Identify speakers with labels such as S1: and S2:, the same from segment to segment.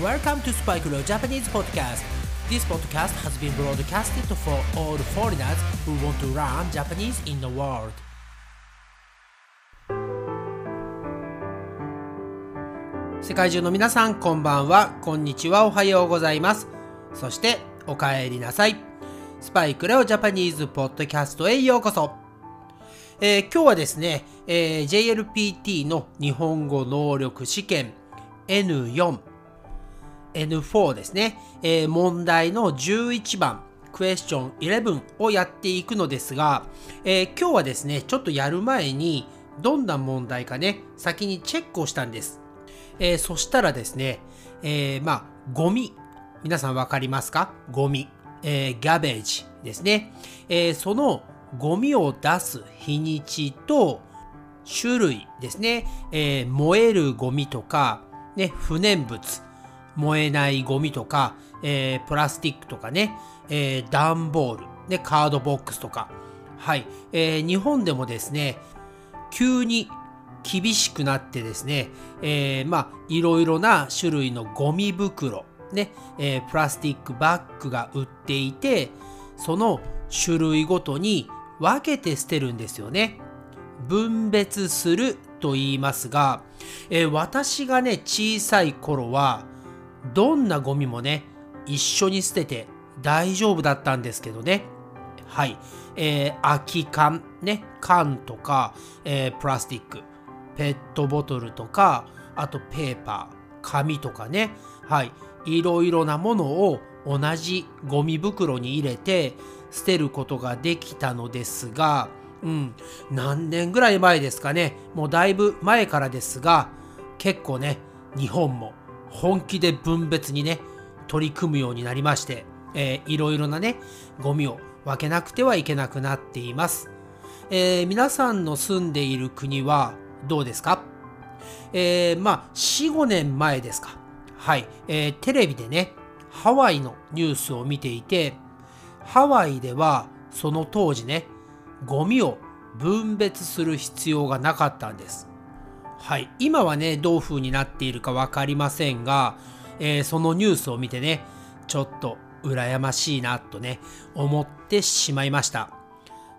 S1: Welcome to Spike Leo Japanese Podcast. This podcast has been broadcasted for all foreigners who want to learn Japanese in the world. 世界中の皆さん、こんばんは、こんにちは、おはようございます。そして、おかえりなさい。スパイクレオジャパニーズポッドキャストへようこそ。えー今日はですね、えー JLPT の日本語能力試験 N4、N4 ですね、えー問題の11番、クエスチョン11をやっていくのですが、えー今日はですね、ちょっとやる前に、どんな問題かね、先にチェックをしたんです。えーそしたらですね、えーまあ、ゴミ。皆さんわかりますか？ゴミ。えー、ガベージですね。えーそのゴミを出す日にちと種類ですね。えー燃えるゴミとか、ね、不燃物。燃えないゴミとか、えープラスチックとかね、えー段ボール、ね、カードボックスとか。はい。えー日本でもですね、急に厳しくなってですね、えーまあ、いろいろな種類のゴミ袋、ね、えープラスチックバッグが売っていて、その種類ごとに分けて捨てるんですよね。分別すると言いますが、えー私がね、小さい頃は、どんなゴミもね、一緒に捨てて大丈夫だったんですけどね。はい。えー空き缶、ね、缶とか、えープラスチック、ペットボトルとか、あとペーパー、紙とかね、はい。いろいろなものを同じゴミ袋に入れて捨てることができたのですが、うん、何年ぐらい前ですかね、もうだいぶ前からですが、結構ね、日本も本気で分別にね、取り組むようになりまして、えーいろいろなね、ゴミを分けなくてはいけなくなっています。えー皆さんの住んでいる国はどうですか？えーまあ、4、5年前ですか。はい、えーテレビでね、ハワイのニュースを見ていて、ハワイではその当時ね、ゴミを分別する必要がなかったんです。はい、今はね、どう風になっているかわかりませんが、えーそのニュースを見てね、ちょっと羨ましいなとね、思ってしまいました。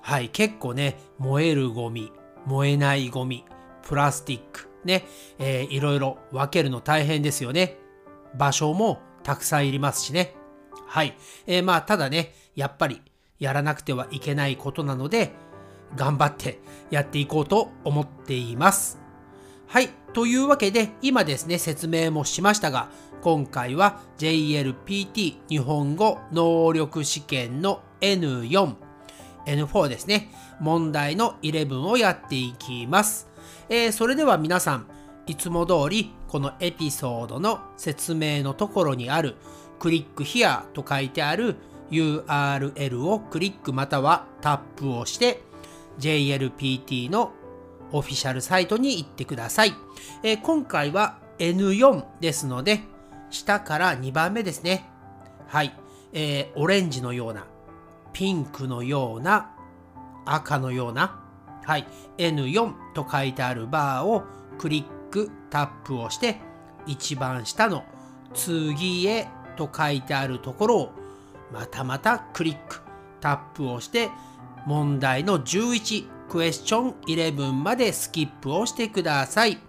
S1: はい、結構ね、燃えるゴミ、燃えないゴミ、プラスチック、ね、えーいろいろ分けるの大変ですよね。場所もたくさんいりますしね。はい。えーまあ、ただね、やっぱりやらなくてはいけないことなので、頑張ってやっていこうと思っています。はい。というわけで、今ですね、説明もしましたが、今回は JLPT 日本語能力試験の N4、N4 ですね、問題の11をやっていきます。えーそれでは皆さん、いつも通りこのエピソードの説明のところにあるクリック here と書いてある URL をクリックまたはタップをして JLPT のオフィシャルサイトに行ってください。えー今回は N4 ですので、下から2番目ですね。はい。えーオレンジのような、ピンクのような、赤のような、はい。N4 と書いてあるバーをクリック、タップをして、一番下の次へと書いてあるところを、またまたクリック、タップをして、問題の11、クエスチョン11までスキップをしてください。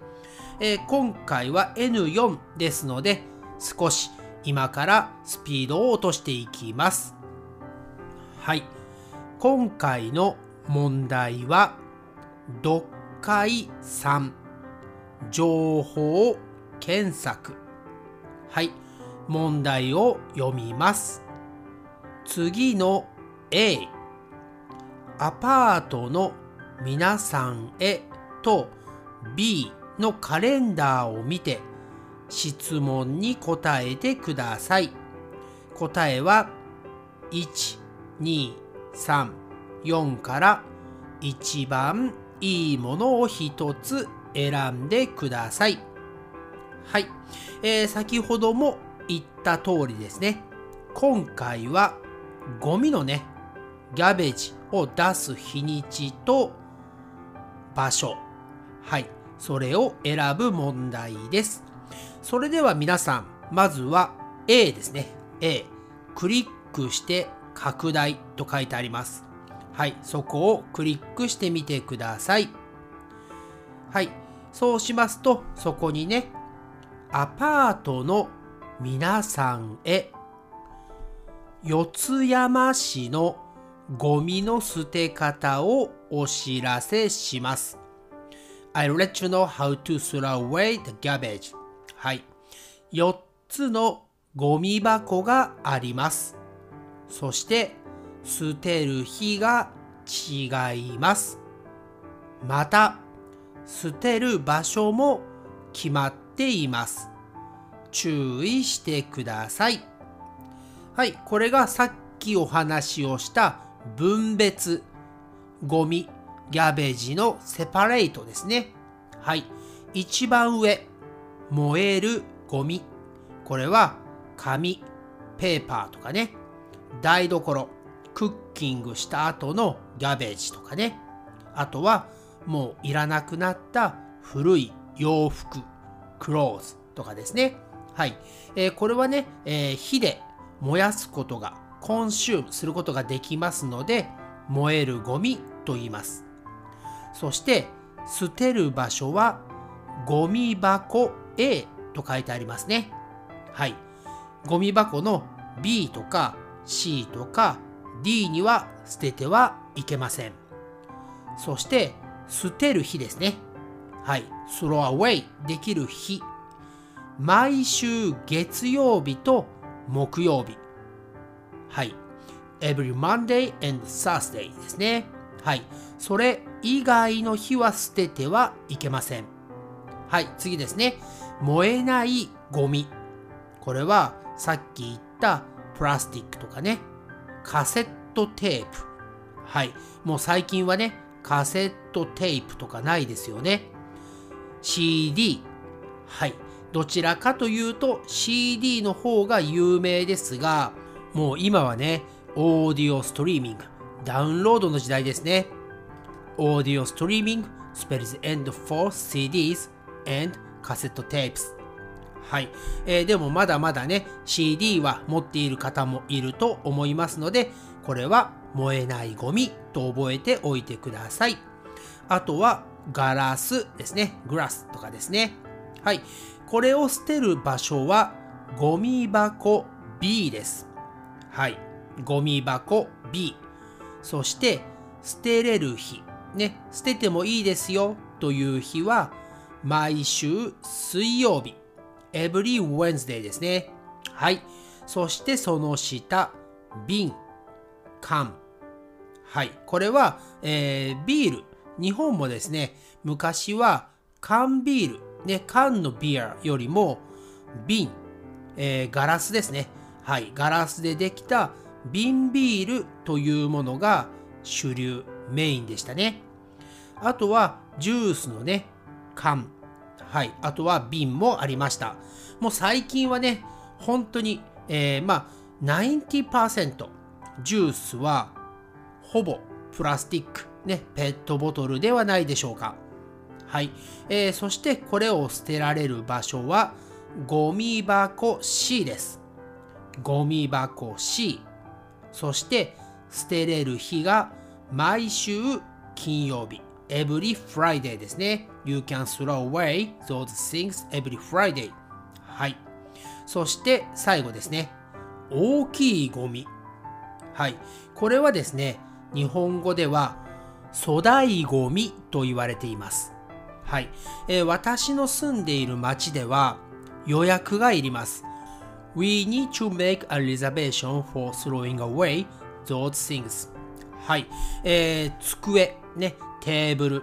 S1: えー今回は N4 ですので、少し今からスピードを落としていきます。はい。今回の問題は、読解3、情報検索。はい。問題を読みます。次の A。アパートの皆さんへと B のカレンダーを見て質問に答えてください。答えは1、2、3、4から一番いいものを一つ選んでください。はい。えー先ほども言った通りですね。今回はゴミのね、ギャベージを出す日にちと場所。はい。それを選ぶ問題です。それでは皆さん、まずは A ですね。A。クリックして拡大と書いてあります。はい、そこをクリックしてみてください。はい、そうしますと、そこにね、アパートの皆さんへ、四ツ山市のゴミの捨て方をお知らせします。I'll let you know how to throw away the garbage. はい。4つのゴミ箱があります。そして、捨てる日が違います。また、捨てる場所も決まっています。注意してください。はい、これがさっきお話をした分別、ゴミ、ギャベージのセパレートですね。はい。一番上、燃えるゴミ。これは紙、ペーパーとかね。台所、クッキングした後のギャベージとかね。あとはもういらなくなった古い洋服、クローズとかですね。はい。えー、これはね、えー、火で燃やすことがコンシュームすることができますので、燃えるゴミと言います。そして、捨てる場所は、ゴミ箱 A と書いてありますね。はい。ゴミ箱の B とか C とか D には捨ててはいけません。そして、捨てる日ですね。はい。スローアウェイできる日。毎週月曜日と木曜日。はい。every Monday and Thursday ですね。はい。それ以外の日は捨ててはいけません。はい。次ですね。燃えないゴミ。これはさっき言ったプラスティックとかね。カセットテープ。はい。もう最近はね、カセットテープとかないですよね。CD。はい。どちらかというと CD の方が有名ですが、もう今はね、オーディオストリーミング、ダウンロードの時代ですね。オーディオストリーミング spells end for CDs and cassette tapes。はい、えー。でもまだまだね、CD は持っている方もいると思いますので、これは燃えないゴミと覚えておいてください。あとはガラスですね。グラスとかですね。はい。これを捨てる場所はゴミ箱 B です。はい。ゴミ箱 B。そして、捨てれる日。ね、捨ててもいいですよという日は、毎週水曜日。every Wednesday ですね。はい。そしてその下、瓶、缶。はい。これは、えー、ビール。日本もですね、昔は缶ビール、ね、缶のビアよりも瓶、えー、ガラスですね。はい、ガラスでできた瓶ビールというものが主流、メインでしたね。あとはジュースのね、缶。はい、あとは瓶もありました。もう最近はね、本当に、えー、まあ、90%ジュースはほぼプラスティック、ね、ペットボトルではないでしょうか。はい。えー、そしてこれを捨てられる場所はゴミ箱 C です。ゴミ箱 C。そして捨てれる日が毎週金曜日。every Friday ですね。You can throw away those things every Friday. はい。そして最後ですね。大きいゴミ。はい。これはですね、日本語では粗大ゴミと言われています。はい。えー、私の住んでいる町では予約がいります。We need to make a reservation for throwing away those things. はい。えー、机、ね、テーブル、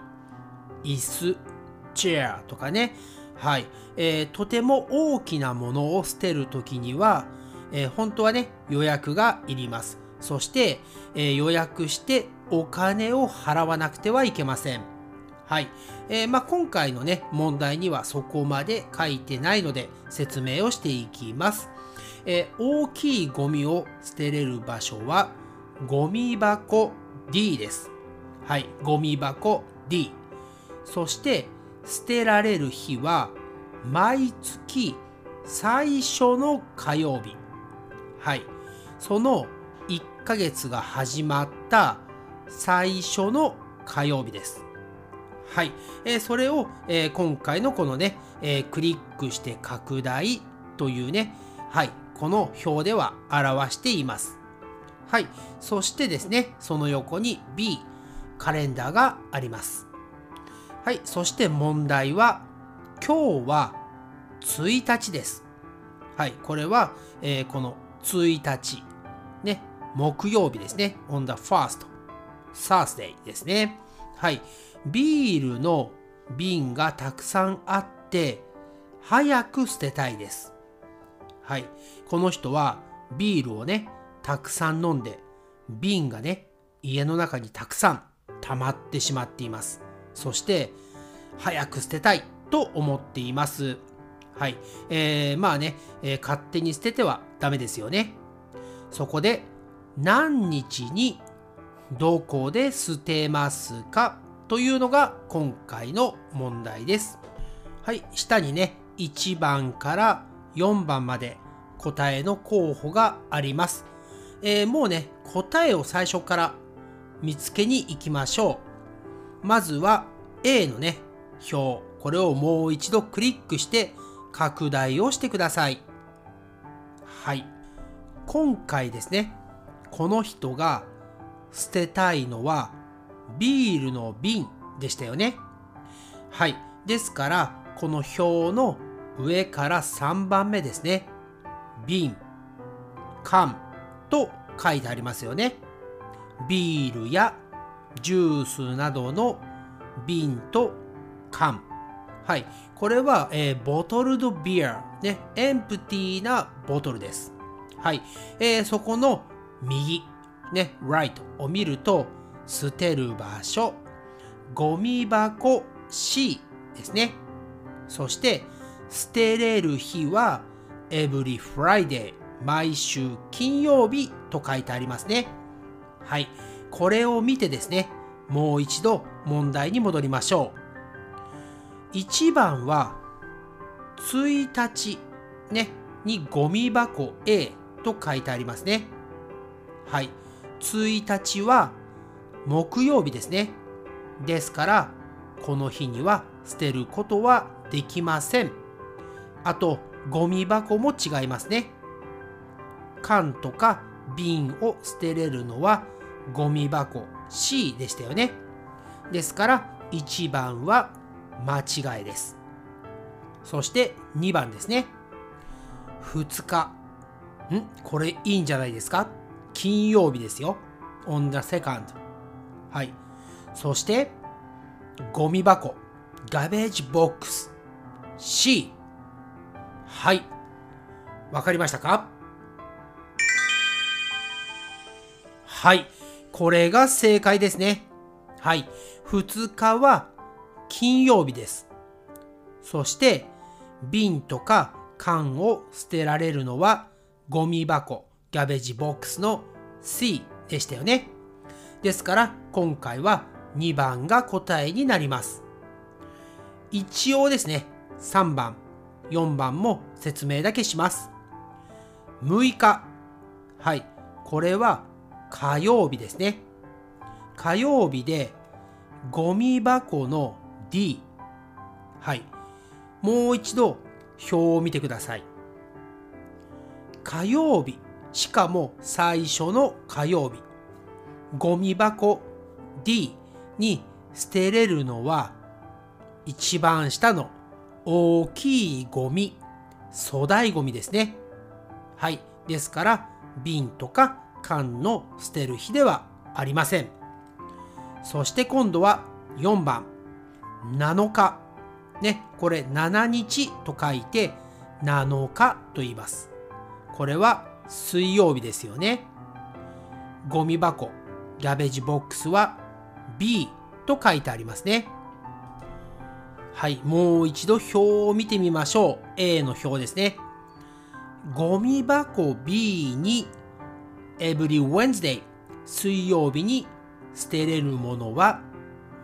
S1: 椅子、チェアとかね。はい。えー、とても大きなものを捨てるときには、えー、本当はね、予約がいります。そして、えー、予約してお金を払わなくてはいけません。はい。えー、まあ、今回のね、問題にはそこまで書いてないので説明をしていきます。えー、大きいゴミを捨てれる場所はゴミ箱 D です。はい、ゴミ箱 D。そして捨てられる日は毎月最初の火曜日。はい。その1ヶ月が始まった最初の火曜日です。はい。えー、それを、えー、今回のこのね、えー、クリックして拡大というね、はい。この表では表しています。はい。そしてですね、その横に B、カレンダーがあります。はい。そして問題は、今日は1日です。はい。これは、えー、この1日、ね、木曜日ですね。on the first, Thursday ですね。はい。ビールの瓶がたくさんあって、早く捨てたいです。はい。この人はビールをね、たくさん飲んで、瓶がね、家の中にたくさん溜まってしまっています。そして、早く捨てたいと思っています。はい。えー、まあね、えー、勝手に捨ててはダメですよね。そこで、何日にどこで捨てますか？というのが今回の問題です。はい。下にね、1番から4番まで答えの候補があります。えー、もうね、答えを最初から見つけに行きましょう。まずは A のね、表。これをもう一度クリックして拡大をしてください。はい。今回ですね、この人が捨てたいのはビールの瓶でしたよね。はい。ですから、この表の上から3番目ですね。瓶、缶と書いてありますよね。ビールやジュースなどの瓶と缶。はい。これは、えー、ボトルドビア、ね、エンプティーなボトルです。はい。えー、そこの右、ね、right を見ると、捨てる場所、ゴミ箱 C ですね。そして、捨てれる日は every Friday 毎週金曜日と書いてありますね。はい。これを見てですね、もう一度問題に戻りましょう。1番は、1日、ね、にゴミ箱 A と書いてありますね。はい。1日は木曜日ですね。ですから、この日には捨てることはできません。あと、ゴミ箱も違いますね。缶とか瓶を捨てれるのはゴミ箱 C でしたよね。ですから1番は間違いです。そして2番ですね。2日。ん？これいいんじゃないですか？金曜日ですよ。on the second。はい。そして、ゴミ箱。ガベージボックス。C。はい。わかりましたか？はい。これが正解ですね。はい。2日は金曜日です。そして、瓶とか缶を捨てられるのはゴミ箱、ギャベージボックスの C でしたよね。ですから今回は2番が答えになります。一応ですね、3番、4番も説明だけします。6日。はい。これは火曜日ですね。火曜日でゴミ箱の D。はい。もう一度表を見てください。火曜日。しかも最初の火曜日。ゴミ箱 D に捨てれるのは一番下の大きいゴミ、粗大ゴミですね。はい。ですから、瓶とか缶の捨てる日ではありません。そして今度は4番、7日。ね、これ7日と書いて7日と言います。これは水曜日ですよね。ゴミ箱、ギャベージボックスは B と書いてありますね。はい、もう一度表を見てみましょう。A の表ですね。ゴミ箱 B に Every Wednesday 水曜日に捨てれるものは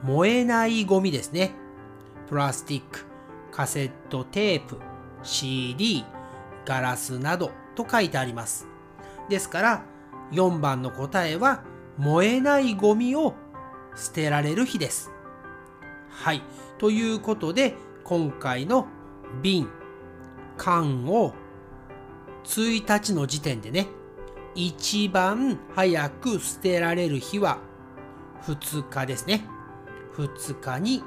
S1: 燃えないゴミですね。プラスティック、カセットテープ、CD、ガラスなどと書いてあります。ですから4番の答えは燃えないゴミを捨てられる日です。はい。ということで今回の瓶、缶を1日の時点でね、一番早く捨てられる日は2日ですね。2日に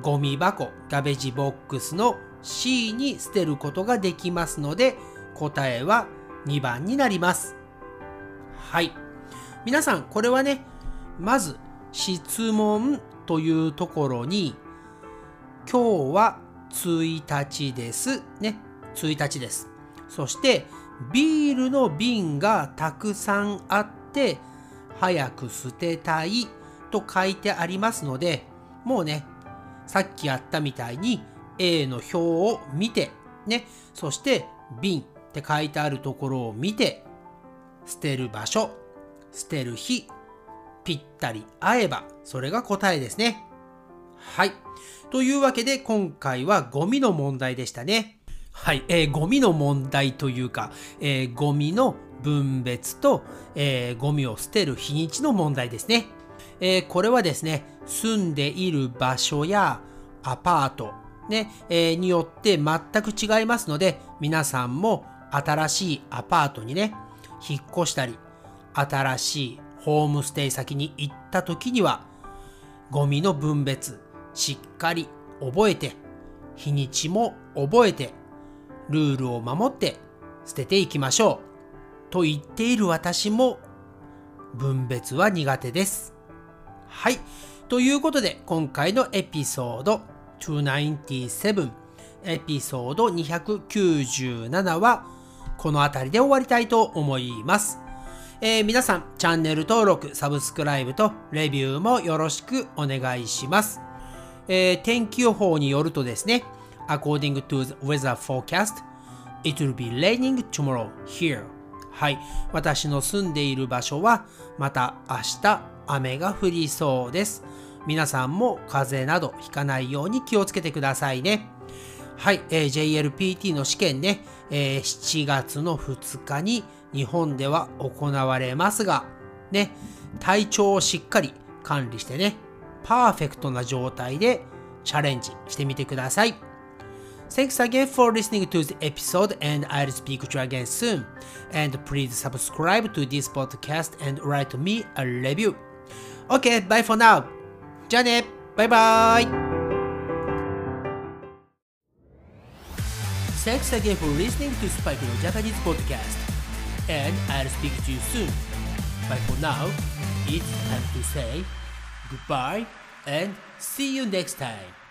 S1: ゴミ箱、ガベージボックスの C に捨てることができますので、答えは2番になります。はい。皆さん、これはね、まず質問というところに、今日は1日です。ね、1日です。そして、ビールの瓶がたくさんあって、早く捨てたいと書いてありますので、もうね、さっきやったみたいに A の表を見て、ね、そして瓶って書いてあるところを見て、捨てる場所、捨てる日、ぴったり合えば、それが答えですね。はい。というわけで今回はゴミの問題でしたね。はい。えー、ゴミの問題というか、えー、ゴミの分別と、えー、ゴミを捨てる日にちの問題ですね。えー、これはですね、住んでいる場所やアパート、ね、えー、によって全く違いますので、皆さんも新しいアパートにね、引っ越したり、新しいホームステイ先に行った時には、ゴミの分別、しっかり覚えて、日にちも覚えて、ルールを守って捨てていきましょう。と言っている私も、分別は苦手です。はい。ということで、今回のエピソード297、エピソード297は、この辺りで終わりたいと思います。えー、皆さん、チャンネル登録、サブスクライブとレビューもよろしくお願いします。えー、天気予報によるとですね、according to the weather forecast, it will be raining tomorrow here. はい。私の住んでいる場所は、また明日雨が降りそうです。皆さんも風邪などひかないように気をつけてくださいね。はい、えー、JLPT の試験ね、えー、7月の2日に日本では行われますが、ね、体調をしっかり管理してね、パーフェクトな状態でチャレンジしてみてください。Thanks again for listening to the episode and I'll speak to you again soon. And please subscribe to this podcast and write me a review. Okay, bye for now. じゃあね、バイバイ Thanks again for listening to Spike no Japanese podcast. And I'll speak to you soon. But for now, it's time to say goodbye and see you next time.